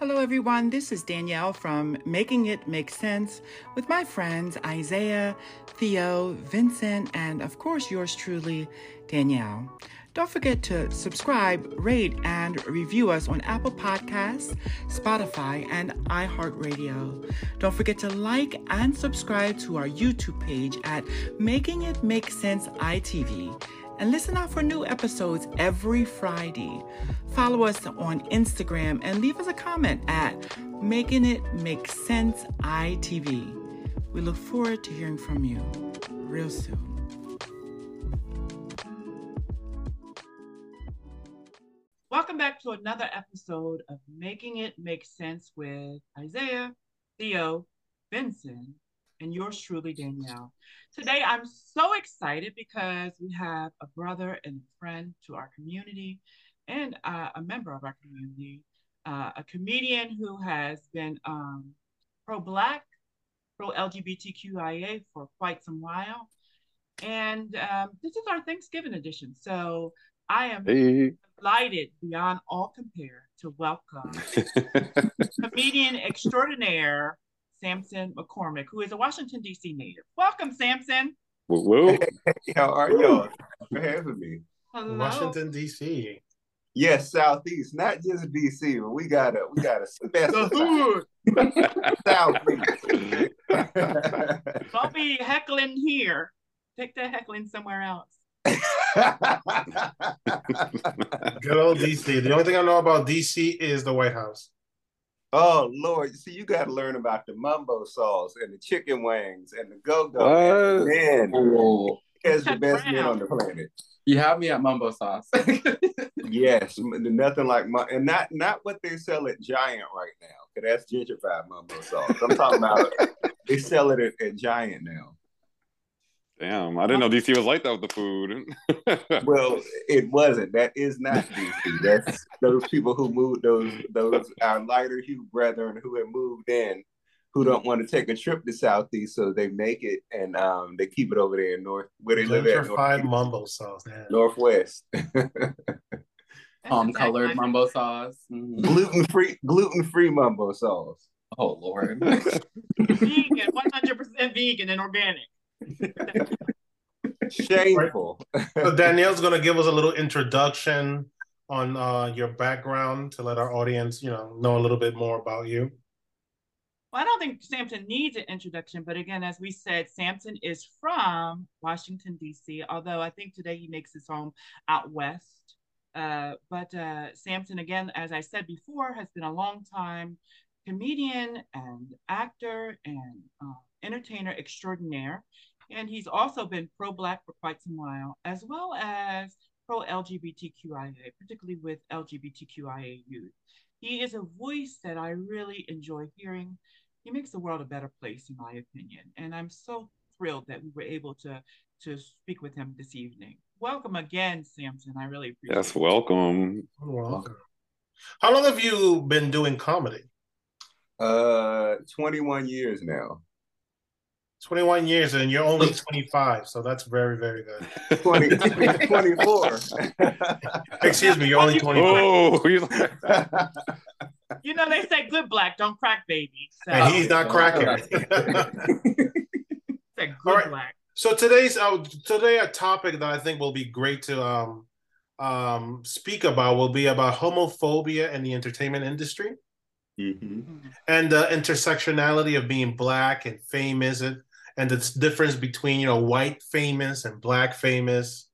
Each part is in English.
Hello, everyone. This is Danielle from Making It Make Sense with my friends Isaiah, Theo, Vincent, and of course, yours truly, Danielle. Don't forget to subscribe, rate, and review us on Apple Podcasts, Spotify, and iHeartRadio. Don't forget to like and subscribe to our YouTube page at Making It Make Sense ITV and listen out for new episodes every Friday. Follow us on Instagram and leave us a comment at Making It Make Sense ITV. We look forward to hearing from you real soon. Welcome back to another episode of Making It Make Sense with Isaiah, Theo, Vincent, and yours truly, Danielle. Today, I'm so excited because we have a brother and friend to our community and uh, a member of our community, uh, a comedian who has been um, pro Black, pro LGBTQIA for quite some while. And um, this is our Thanksgiving edition. So I am hey. delighted beyond all compare to welcome comedian extraordinaire Samson McCormick, who is a Washington, D.C. native. Welcome, Samson. Whoa. Hey, how are y'all? for having me. Hello. Washington, D.C. Yes, Southeast, not just DC, but we got a we got a special Southeast. Don't be heckling here. Take that heckling somewhere else. Good old DC. The only thing I know about DC is the White House. Oh Lord, see, you got to learn about the mumbo sauce and the chicken wings and the go-go. Man, oh. is the best man on the planet. You have me at mumbo sauce. yes, nothing like my and not not what they sell at Giant right now. Cause that's gentrified mumbo sauce. I'm talking about they sell it at, at Giant now. Damn, I didn't know DC was like that with the food. well, it wasn't. That is not DC. That's those people who moved those those our lighter hue brethren who have moved in, who don't want to take a trip to Southeast, so they make it and um they keep it over there in North where they live at. North, mumbo sauce, man. Northwest. Palm colored mumbo sauce. Mm-hmm. Gluten free gluten free mumbo sauce. Oh Lord. vegan, one hundred percent vegan and organic. Shameful. so Danielle's going to give us a little introduction on uh, your background to let our audience, you know, know a little bit more about you. Well, I don't think Samson needs an introduction, but again, as we said, Samson is from Washington D.C. Although I think today he makes his home out west. Uh, but uh, Samson, again, as I said before, has been a long time comedian and actor and uh, entertainer extraordinaire. And he's also been pro Black for quite some while, as well as pro LGBTQIA, particularly with LGBTQIA youth. He is a voice that I really enjoy hearing. He makes the world a better place, in my opinion. And I'm so thrilled that we were able to, to speak with him this evening. Welcome again, Samson. I really appreciate yes, it. Yes, welcome. Welcome. How long have you been doing comedy? Uh, 21 years now. 21 years and you're only 25, so that's very, very good. 20, 24. Excuse me, you're only 24. Oh, you know, they say good black, don't crack baby. So. And he's not cracking. good right. black. So today's uh, today a topic that I think will be great to um, um, speak about will be about homophobia in the entertainment industry. Mm-hmm. And the intersectionality of being black and famous and and the difference between you know white famous and black famous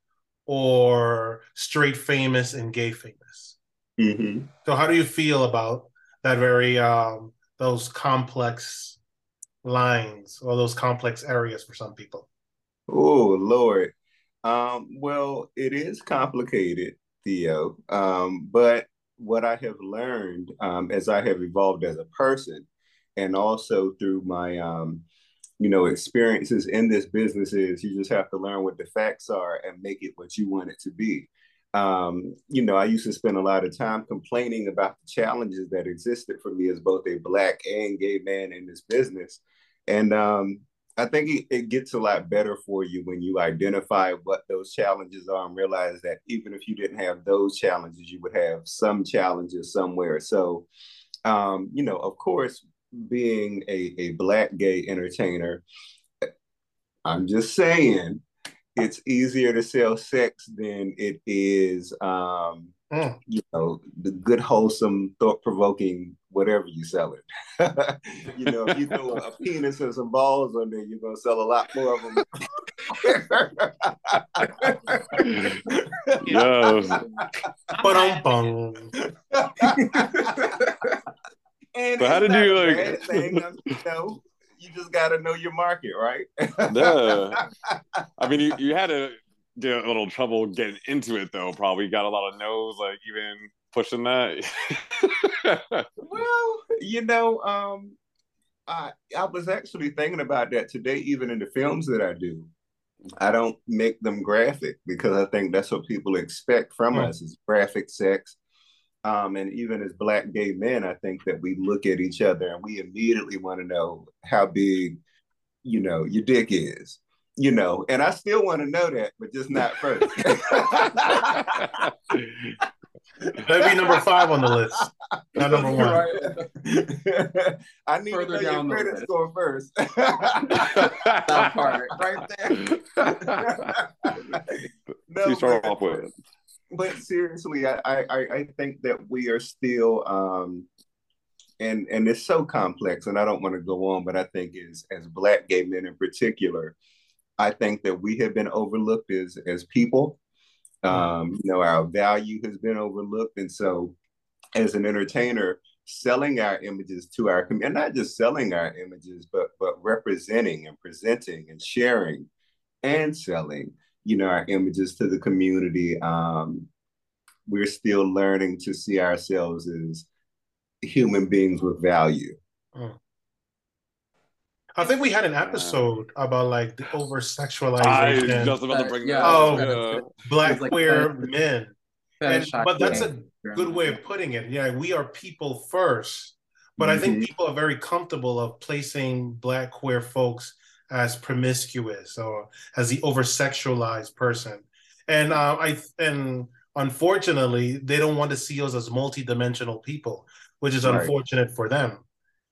or straight famous and gay famous. Mm-hmm. so how do you feel about that very um, those complex lines or those complex areas for some people? Oh lord. Um, well it is complicated theo. Um, but what i have learned um, as i have evolved as a person and also through my um, you know experiences in this business is you just have to learn what the facts are and make it what you want it to be. Um, you know i used to spend a lot of time complaining about the challenges that existed for me as both a black and gay man in this business. And um, i think it, it gets a lot better for you when you identify what those challenges are and realize that even if you didn't have those challenges you would have some challenges somewhere. So um, you know, of course, being a, a black gay entertainer, I'm just saying it's easier to sell sex than it is um, mm. you know, the good, wholesome, thought provoking whatever you sell it. you know, if you throw a penis and some balls on there, you're gonna sell a lot more of them. yes. But And how did you like? Thing, you know, you just got to know your market, right? yeah. I mean, you, you had to get a little trouble getting into it, though. Probably got a lot of no's, like even pushing that. well, you know, um, I I was actually thinking about that today, even in the films that I do. I don't make them graphic because I think that's what people expect from mm. us is graphic sex um, and even as black gay men, I think that we look at each other and we immediately want to know how big, you know, your dick is, you know, and I still want to know that, but just not first. That'd be number five on the list, not number one. Right. I need Further to know your credit list. score first. that part right there. no, you start off with but seriously, I, I I think that we are still um and and it's so complex and I don't want to go on, but I think as as black gay men in particular, I think that we have been overlooked as as people. Um, you know, our value has been overlooked. And so as an entertainer, selling our images to our community, and not just selling our images, but but representing and presenting and sharing and selling you know our images to the community um, we're still learning to see ourselves as human beings with value mm. I think we had an episode about like the over sexualization. I just about to bring that oh, yeah. black like queer men. And, but that's a good way of putting it. Yeah, we are people first. But mm-hmm. I think mm-hmm. people are very comfortable of placing black queer folks as promiscuous or as the over sexualized person. And uh, I and unfortunately, they don't want to see us as multi-dimensional people, which is right. unfortunate for them.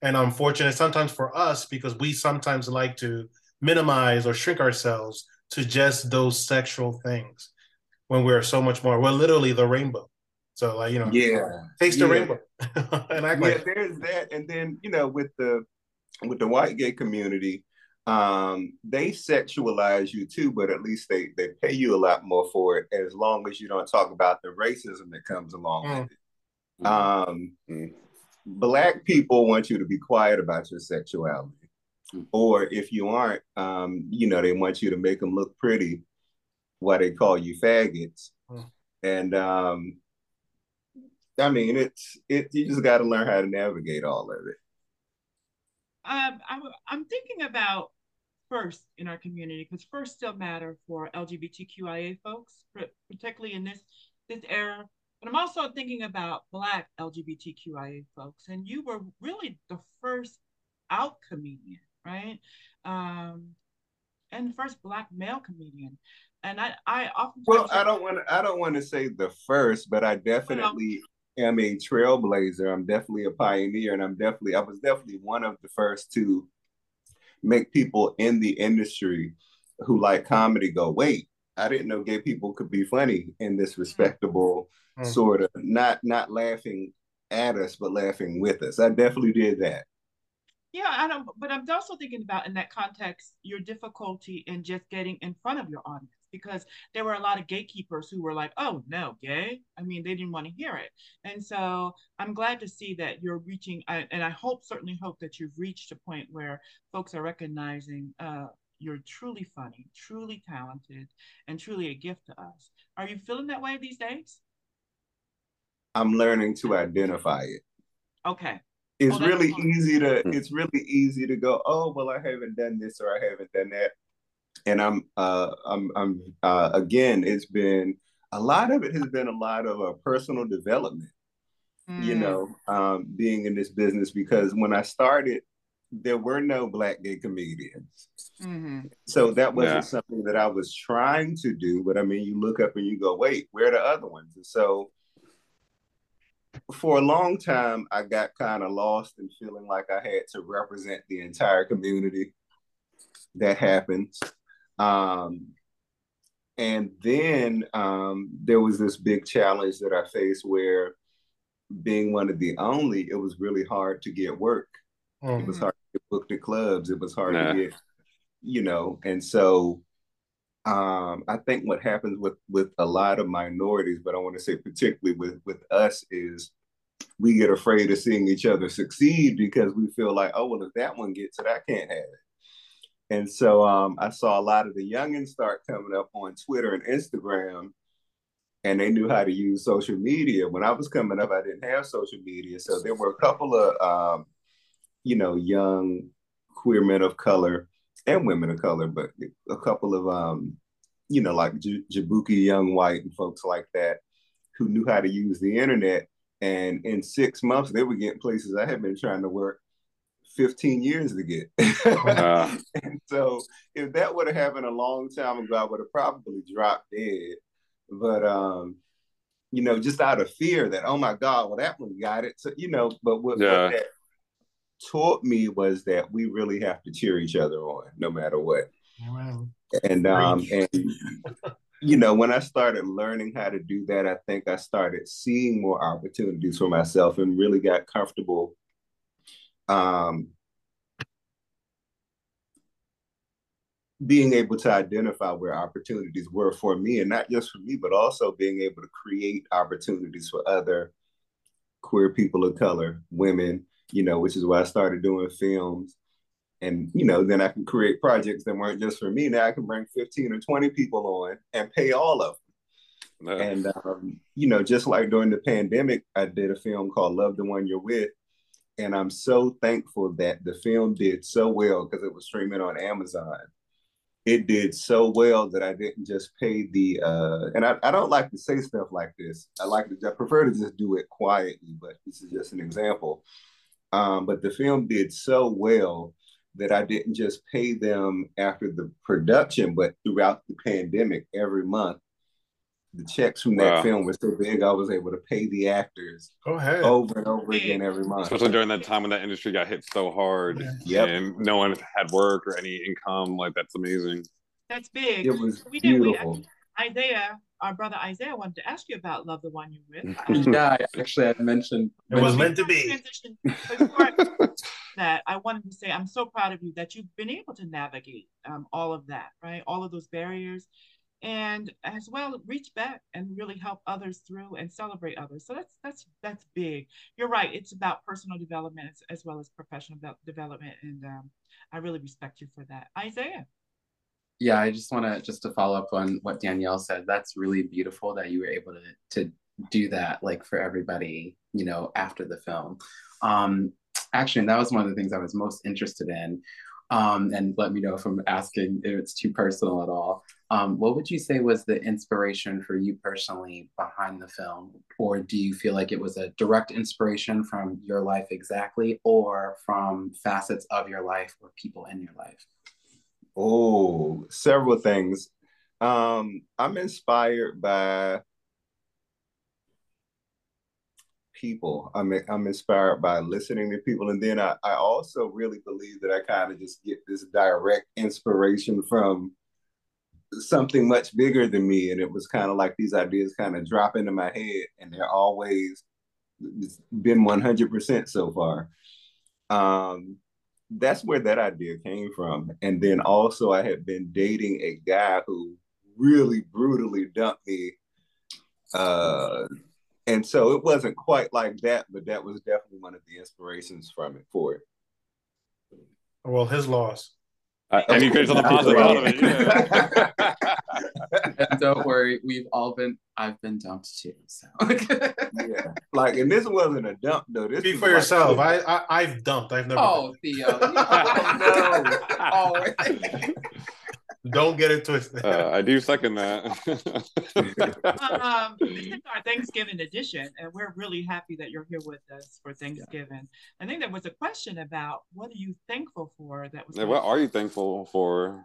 And unfortunate sometimes for us because we sometimes like to minimize or shrink ourselves to just those sexual things when we're so much more. We're literally the rainbow. So like you know, yeah, taste yeah. the rainbow. and I yeah, like, there's that, and then you know with the with the white gay community, um, they sexualize you too, but at least they they pay you a lot more for it as long as you don't talk about the racism that comes along mm. with it. Um, mm. Black people want you to be quiet about your sexuality, mm. or if you aren't, um, you know, they want you to make them look pretty, why they call you faggots, mm. and um, I mean, it's it. You just got to learn how to navigate all of it. Um, I'm, I'm thinking about first in our community because first still matter for LGBTQIA folks, particularly in this this era. But I'm also thinking about Black LGBTQIA folks, and you were really the first out comedian, right? Um, and the first Black male comedian. And I, I often well, I don't want to, I don't want to say the first, but I definitely well, am a trailblazer. I'm definitely a pioneer, and I'm definitely I was definitely one of the first to make people in the industry who like comedy go, wait, I didn't know gay people could be funny in this respectable mm-hmm. sort of not not laughing at us, but laughing with us. I definitely did that. Yeah, I don't, but I'm also thinking about in that context your difficulty in just getting in front of your audience because there were a lot of gatekeepers who were like, oh, no, gay. I mean, they didn't want to hear it. And so I'm glad to see that you're reaching, and I hope, certainly hope that you've reached a point where folks are recognizing uh, you're truly funny, truly talented, and truly a gift to us. Are you feeling that way these days? I'm learning to identify it. Okay. It's oh, really easy to it's really easy to go, oh well, I haven't done this or I haven't done that and I'm uh, I'm I'm uh, again, it's been a lot of it has been a lot of uh, personal development. Mm. You know, um, being in this business because when I started, there were no black gay comedians. Mm-hmm. So that wasn't yeah. something that I was trying to do. But I mean, you look up and you go, wait, where are the other ones? And so for a long time, I got kind of lost in feeling like I had to represent the entire community. That happens. Um, and then um, there was this big challenge that I faced where being one of the only, it was really hard to get work. Mm-hmm. It was hard to book booked at clubs. It was hard nah. to get, you know, and so um, I think what happens with with a lot of minorities, but I want to say particularly with with us is we get afraid of seeing each other succeed because we feel like, oh well, if that one gets it, I can't have it. And so um, I saw a lot of the youngins start coming up on Twitter and Instagram, and they knew how to use social media. When I was coming up, I didn't have social media, so there were a couple of um, you know young queer men of color and women of color, but a couple of um, you know like J- Jaboukie Young White and folks like that who knew how to use the internet. And in six months, they were getting places I had been trying to work 15 years to get. Uh, and so if that would have happened a long time ago, I would have probably dropped dead. But um, you know, just out of fear that, oh my God, well that one got it. So, you know, but what, yeah. what that taught me was that we really have to cheer each other on no matter what. Wow. And um and you know, when I started learning how to do that, I think I started seeing more opportunities for myself and really got comfortable um, being able to identify where opportunities were for me and not just for me but also being able to create opportunities for other queer people of color women you know which is why i started doing films. And you know then i can create projects that weren't just for me. Now i can bring 15 or 20 people on and pay all of them. And um, you know just like during the pandemic i did a film called love the one you're with and I'm so thankful that the film did so well because it was streaming on Amazon. It did so well that I didn't just pay the uh, and I, I don't like to say stuff like this. I like to I prefer to just do it quietly, but this is just an example. Um, but the film did so well that I didn't just pay them after the production, but throughout the pandemic every month the checks from that wow. film were so big, I was able to pay the actors over and over again every month. Especially during that time when that industry got hit so hard, yeah. and no one had work or any income. Like that's amazing. That's big. It was we beautiful. Did, we, Isaiah, our brother Isaiah, wanted to ask you about "Love the One You're With." Um, yeah, actually, I mentioned it was meant to be. that I wanted to say, I'm so proud of you that you've been able to navigate um, all of that, right? All of those barriers and as well reach back and really help others through and celebrate others. So that's that's that's big. You're right it's about personal development as, well as professional development and um, i really respect you for that. Isaiah? Yeah i just want to just to follow up on what danielle said that's really beautiful that you were able to to do that like for everybody you know after the film. Um actually that was one of the things i was most interested in um, and let me know if I'm asking if it's too personal at all. Um, what would you say was the inspiration for you personally behind the film? Or do you feel like it was a direct inspiration from your life exactly, or from facets of your life or people in your life? Oh, several things. Um, I'm inspired by people. I'm I'm inspired by listening to people, and then I, I also really believe that I kind of just get this direct inspiration from something much bigger than me, and it was kind of like these ideas kind of drop into my head, and they're always been 100% so far. Um, that's where that idea came from, and then also I had been dating a guy who really brutally dumped me uh and so it wasn't quite like that, but that was definitely one of the inspirations from it for it. Well, his loss. And you finished on the positive out of it. Yeah. don't worry, we've all been. I've been dumped too. So yeah, like, and this wasn't a dump though. This Speak for yourself. I, I have dumped. I've never. Oh, Theo. oh no. Oh. Don't get it twisted. Uh, I do second that. um, this is our Thanksgiving edition, and we're really happy that you're here with us for Thanksgiving. Yeah. I think there was a question about what are you thankful for? That was. Yeah, what are you thankful for?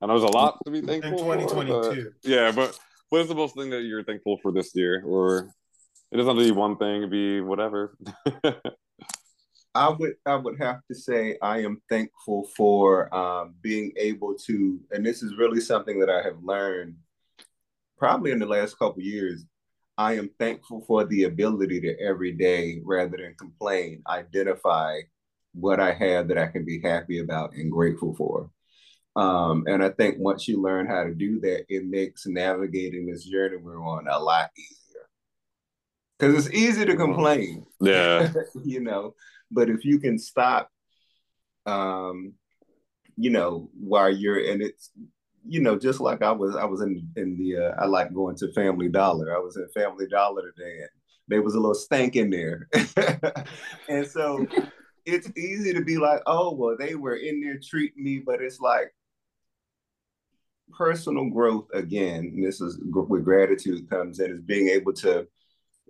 And know there's a lot to be thankful in 2022. For, but, yeah, but what is the most thing that you're thankful for this year, or it doesn't have to be one thing, it be whatever. I would I would have to say I am thankful for um, being able to, and this is really something that I have learned probably in the last couple years. I am thankful for the ability to every day, rather than complain, identify what I have that I can be happy about and grateful for. Um, and I think once you learn how to do that, it makes navigating this journey we're on a lot easier. Because it's easy to complain. Yeah. you know, but if you can stop, um, you know, while you're and it's you know, just like I was, I was in in the uh, I like going to Family Dollar. I was in Family Dollar today, and there was a little stank in there, and so it's easy to be like, oh well, they were in there treating me, but it's like personal growth again. this is where gratitude comes in, is being able to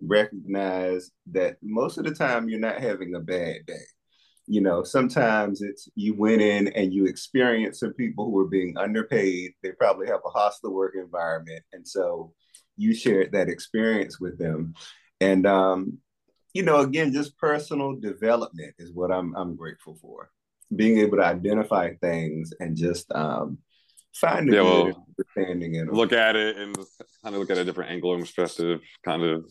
recognize that most of the time you're not having a bad day. You know, sometimes it's you went in and you experience some people who are being underpaid. They probably have a hostile work environment. And so you shared that experience with them. And um, you know, again, just personal development is what I'm I'm grateful for. Being able to identify things and just um, find a yeah, well, understanding in Look at it and kind of look at a different angle and perspective, kind of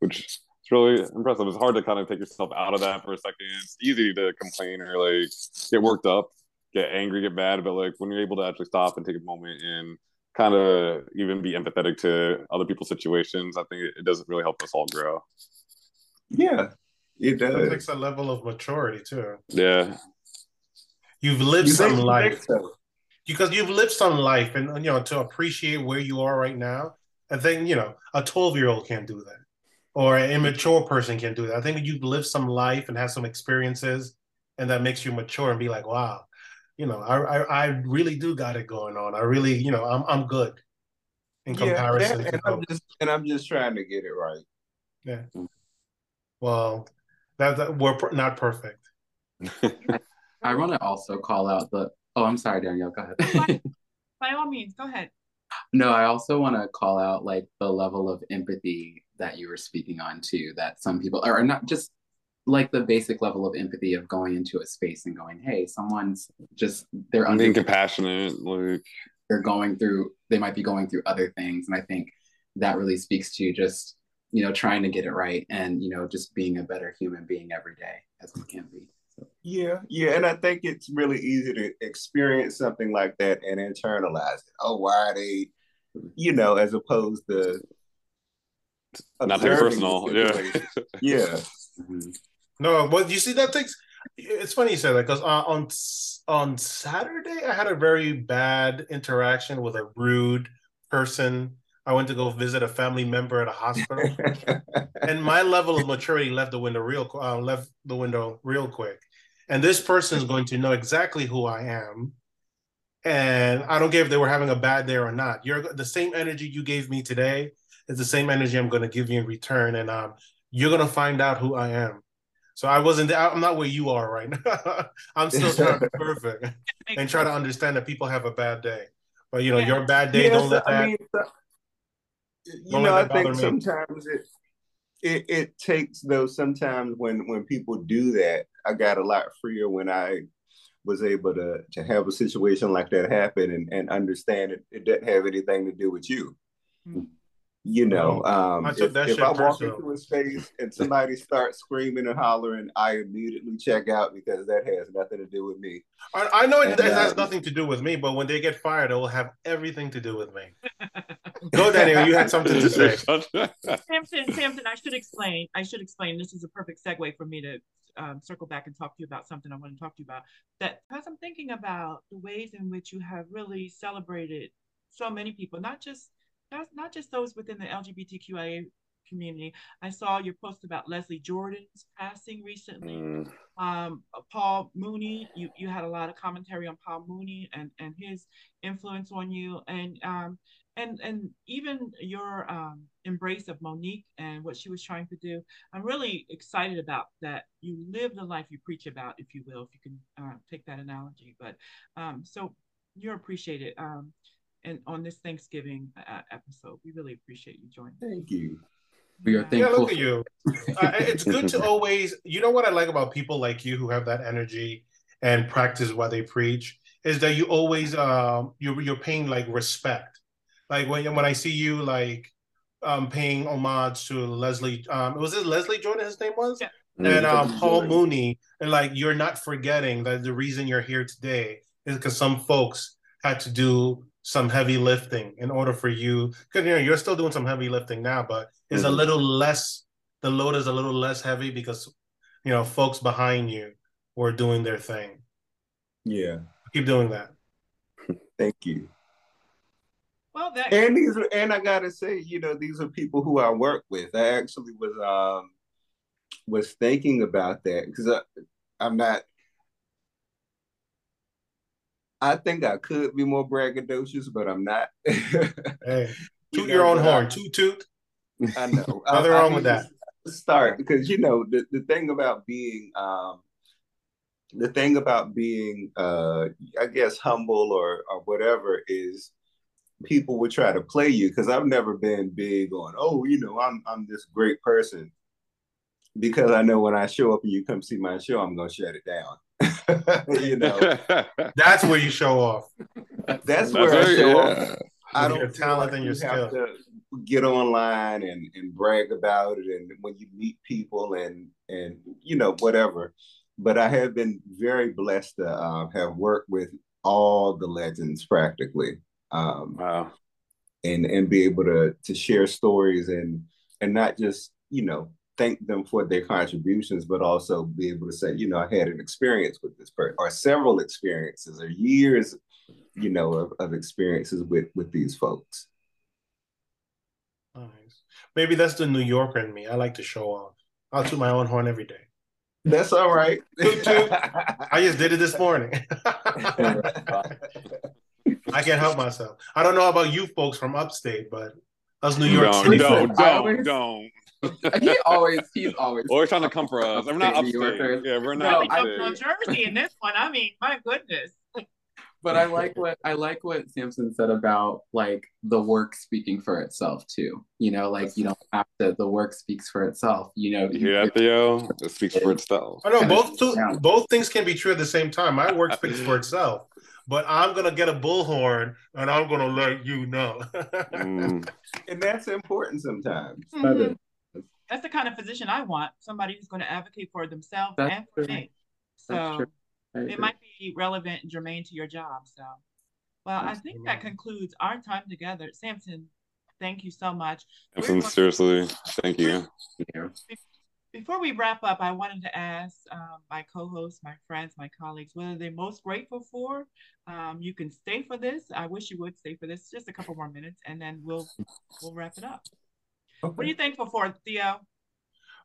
which is really impressive. It's hard to kind of take yourself out of that for a second. It's easy to complain or like get worked up, get angry, get mad, but like when you're able to actually stop and take a moment and kind of even be empathetic to other people's situations, I think it, it does really help us all grow. Yeah, it does. It takes a level of maturity too. Yeah. You've lived you some life. So? Because you've lived some life and you know to appreciate where you are right now. I think, you know, a 12 year old can't do that or an immature person can do that. I think you've lived some life and have some experiences, and that makes you mature and be like, wow, you know, I I, I really do got it going on. I really, you know, I'm I'm good in comparison. Yeah, and, I'm just and I'm just trying to get it right. Yeah. Mm-hmm. Well, that, that we're not perfect. I want to also call out the. Oh, I'm sorry, Danielle. Go ahead. by, by all means, go ahead. No, I also want to call out like the level of empathy that you were speaking on too that some people are not just like the basic level of empathy of going into a space and going hey someone's just they're being compassionate like they're going through they might be going through other things. And i think that really speaks to just you know trying to get it right and you know just being a better human being every day as we can be. So. yeah yeah. And i think it's really easy to experience something like that and internalize it. Oh why are they you know as opposed to not take personal. Yeah. yeah. Mm-hmm. No, but you see that things. It's funny you say that because uh, on on Saturday I had a very bad interaction with a rude person. I went to go visit a family member at a hospital, and my level of maturity left the window real uh, left the window real quick. And this person is going to know exactly who I am, and I don't care if they were having a bad day or not. You're the same energy you gave me today it's the same energy I'm going to give you in return, and um, you're going to find out who I am. So I wasn't. I'm not where you are right now. I'm still trying to be perfect and try to understand that people have a bad day. But you know, yeah. your bad day. Yes, don't let that. I mean, you know, I think sometimes it, it it takes though. Sometimes when when people do that, I got a lot freer when I was able to to have a situation like that happen and, and understand it, it doesn't have anything to do with you. Mm-hmm you know, um, I if, if I walk into a space and somebody starts screaming and hollering, I immediately check out because that has nothing to do with me. I, I know it, and, has um, nothing to do with me, but when they get fired, it will have everything to do with me. Go, Danielle. You had something to say. Samson, Samson, I should explain. I should explain. This is a perfect segue for me to um, circle back and talk to you about something I want to talk to you about. That because I'm thinking about the ways in which you have really celebrated so many people, not just that's not just those within the LGBTQIA community. I saw your post about Leslie Jordan's passing recently. Mm. Um, Paul Mooney, you, you had a lot of commentary on Paul Mooney and, and his influence on you, and um, and and even your um, embrace of Mo'Nique and what she was trying to do. I'm really excited about that. You live the life you preach about, if you will, if you can uh, take that analogy. But um, so you're appreciated. And on this Thanksgiving uh, episode. We really appreciate you joining. Thank you. We are thankful. Yeah, look at you. uh, it's good to always, you know what I like about people like you who have that energy and practice what they preach is that you always um you're you're paying like respect. Like when when I see you like um paying homage to Leslie um was it Leslie Jordan his name was? Yeah. And um Paul Mooney and like you're not forgetting that the reason you're here today is because some folks had to do some heavy lifting in order for you because you know you're still doing some heavy lifting now, but it's mm-hmm. a little less the load is a little less heavy because you know folks behind you were doing their thing. Yeah. Keep doing that. Thank you. Well, that and these are, and I gotta say, you know, these are people who I work with. I actually was um was thinking about that because I I'm not I think I could be more braggadocious, but I'm not. hey, toot your own horn, toot toot. I know. Nothing wrong with that. Start because you know the, the thing about being um the thing about being uh I guess humble or or whatever is people would try to play you because I've never been big on oh you know I'm I'm this great person because I know when I show up and you come see my show I'm gonna shut it down you know, that's where you show off. That's, that's where I show yeah. off. I don't your talent like and your skill. get online and, and brag about it, and when you meet people and and you know whatever. But I have been very blessed to uh, have worked with all the legends practically. Um, wow. And and be able to to share stories and and not just you know thank them for their contributions, but also be able to say, you know, I had an experience with this person, or several experiences, or years, you know, of, of experiences with with these folks. Nice. Maybe that's the New Yorker in me. I like to show off. I'll toot my own horn every day. That's all right. I just did it this morning. I can't help myself. I don't know about you folks from upstate, but us New York. Don't, don't, don't, don't. he always, he's always. Always trying to come for us. We're not upstate. Yeah, we're not. No, New Jersey in this one. I mean, my goodness. But I like what I like what Samson said about like the work speaking for itself too. You know, like you don't have to. The work speaks for itself. You know, you hear that, Theo? It speaks for itself. I know both two, both things can be true at the same time. My work speaks for itself but I'm gonna get a bullhorn and I'm gonna let you know. mm. And that's important sometimes. Mm-hmm that's the kind of physician I want. Somebody who's going to advocate for themselves that's and for true. me. So it might be relevant and germane to your job. So, well, that's I think that concludes our time together. Samson, thank you so much. Samson, seriously, thank you. Before we wrap up, I wanted to ask um, my co-hosts, my friends, my colleagues, what are they're most grateful for. Um, you can stay for this. I wish you would stay for this. Just a couple more minutes, and then we'll we'll wrap it up. Okay. What are you thankful for, Theo?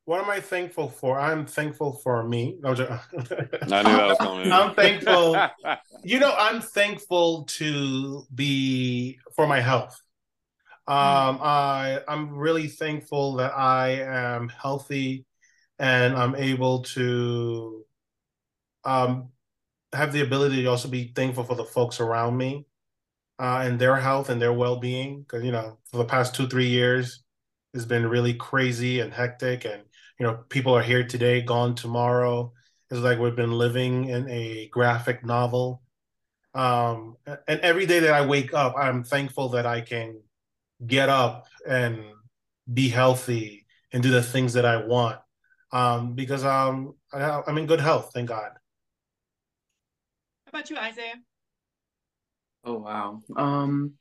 What am I thankful for? I'm thankful for me. No, I knew that was coming. I'm thankful. you know, I'm thankful to be for my health. Um, I I'm really thankful that I am healthy and I'm able to um, have the ability to also be thankful for the folks around me uh, and their health and their well-being. Because you know, for the past two three years, has been really crazy and hectic and you know people are here today gone tomorrow. It's like we've been living in a graphic novel. Um, and every day that i wake up i'm thankful that i can get up and be healthy and do the things that i want um, because um, I, i'm in good health thank god. How about you isaiah? Oh wow. Um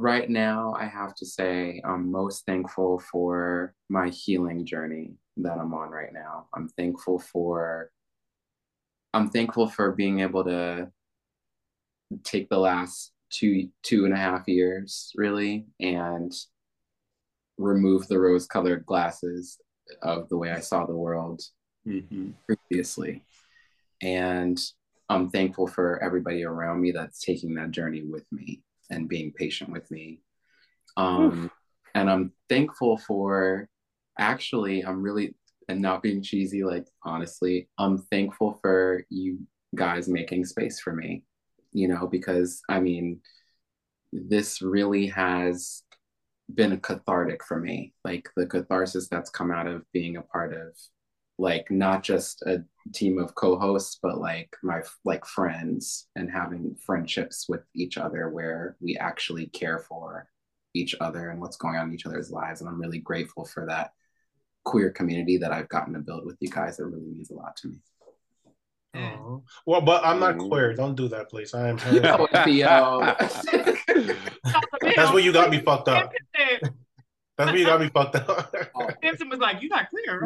right now, I have to say I'm most thankful for my healing journey that I'm on right now. I'm thankful for I'm thankful for being able to take the last two two and a half years really and remove the rose colored glasses of the way I saw the world mm-hmm. previously. And I'm thankful for everybody around me that's taking that journey with me and being patient with me. Um, and I'm thankful for actually, I'm really, and not being cheesy, like honestly, I'm thankful for you guys making space for me, you know, because I mean, this really has been cathartic for me. Like the catharsis that's come out of being a part of like not just a team of co-hosts but like my like friends and having friendships with each other where we actually care for each other and what's going on in each other's lives and i'm really grateful for that queer community that i've gotten to build with you guys it really means a lot to me mm. Oh. Well, but I'm not mm-hmm. queer. Don't do that, please. I am. That's what you got me fucked up. That's where you got me fucked up. Samson was like, "You're not clear."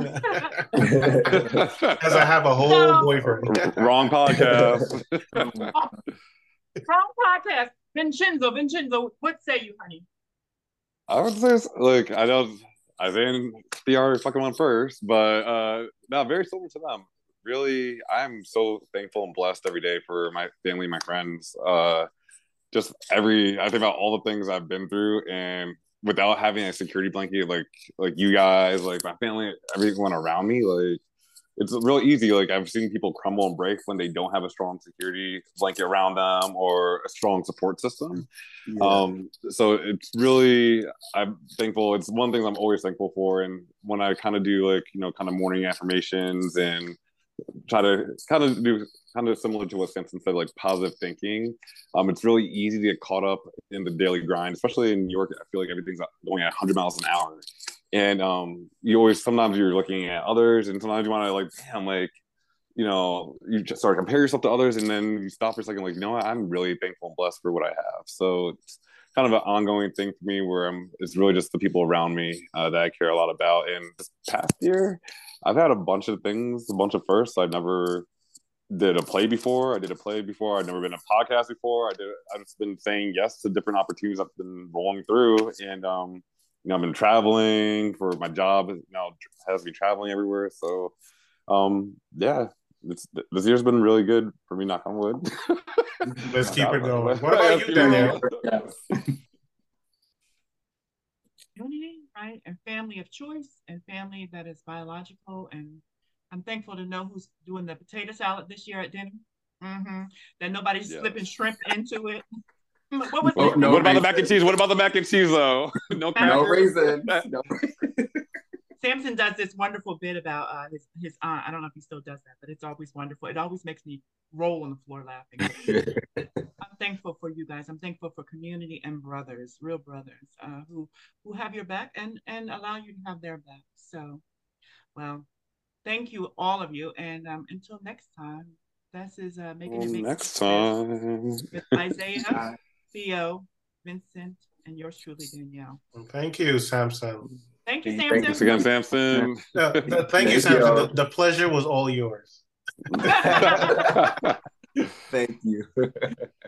Because I have a whole no. boyfriend. Wrong podcast. Wrong podcast. Vincenzo, Vincenzo, what say you, honey? I would say, like, I don't, I think PR fucking one first, but uh no, very similar to them. Really, I'm so thankful and blessed every day for my family, my friends. Uh just every I think about all the things I've been through and without having a security blanket like like you guys like my family everyone around me like it's real easy. Like i've seen people crumble and break when they don't have a strong security blanket around them or a strong support system. Yeah. um so it's really i'm thankful. It's one thing i'm always thankful for. And when i kind of do like you know kind of morning affirmations and try to kind of do kind of similar to what Samson said, like positive thinking. Um, it's really easy to get caught up in the daily grind, especially in New York. I feel like everything's going at 100 miles an hour, and um, you always sometimes you're looking at others, and sometimes you want to like, damn, like you know, you just start to compare yourself to others, and then you stop for a second, like, you know what, I'm really thankful and blessed for what I have. So it's kind of an ongoing thing for me where I'm. It's really just the people around me uh, that I care a lot about. And this past year, I've had a bunch of things, a bunch of firsts. I've never did a play before. I did a play before. I've never been a podcast before. I did. I've just been saying yes to different opportunities I've been rolling through, and um, you know, I've been traveling for my job. You know, has me traveling everywhere. So, um, yeah, it's, this year's been really good for me. Knock on wood. Let's keep it going. What about you, Danielle? Unity, right, A family of choice, and family that is biological and I'm thankful to know who's doing the potato salad this year at dinner. Mm-hmm. That nobody's yes. slipping shrimp into it. What, was well, no what about the mac and cheese? What about the mac and cheese though? no, no raisin. No. Samson does this wonderful bit about uh, his his aunt. I don't know if he still does that, but it's always wonderful. It always makes me roll on the floor laughing. I'm thankful for you guys. I'm thankful for community and brothers, real brothers, uh, who who have your back and and allow you to have their back. So, well, thank you, all of you. And um, until next time, this is uh, making it make next time with Isaiah, Theo, Vincent, and yours truly, Danielle. thank you, Samson. Thank you, Samson. Thanks again, Samson. Uh, thank you, Samson. The, the pleasure was all yours. thank you.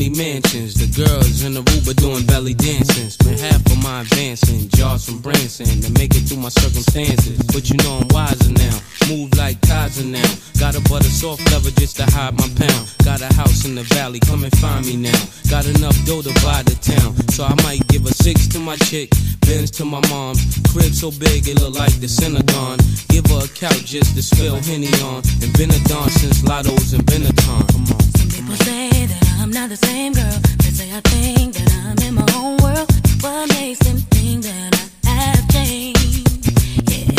many mansions. The girls in the Uber doing belly dancing. Spent half of my advancing, jars from Branson to make it through my circumstances. But you know I'm wiser now. Move like Kaiser now. Got a butter soft leather just to hide my pound. House in the valley, come and find me now. Got enough dough to buy the town. So I might give a six to my chick, Benz to my mom's. Crib so big it look like the Synagogue. Give her a couch just to spill Henny on. And been a dawn since Lotto's and Benetton. Come on. People say that I'm not the same girl. They say I think that I'm in my own world. What makes them think that I have changed? Yeah.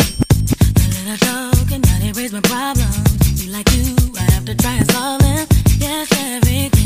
The little talk and not erase my problems. You like you, I have to try and solve them. Yes, everything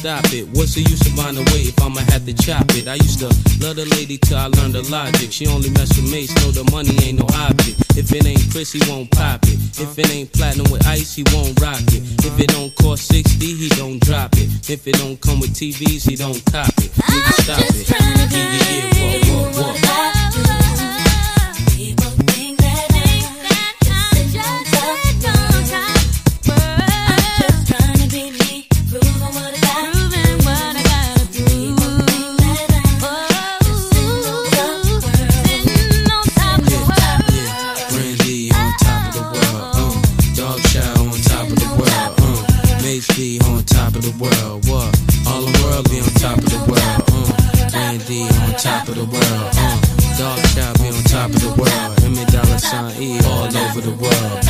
stop it. What's the use of finding a way if I'ma have to chop it? I used to love the lady till I learned the logic. She only mess with mates, know the money ain't no object. If it ain't Cris, he won't pop it. If it ain't platinum with ice, he won't rock it. If it don't cost 60, he don't drop it. If it don't come with TVs, he don't cop it. Nigga, stop it. Yeah, yeah, yeah, walk, walk, walk. over the world.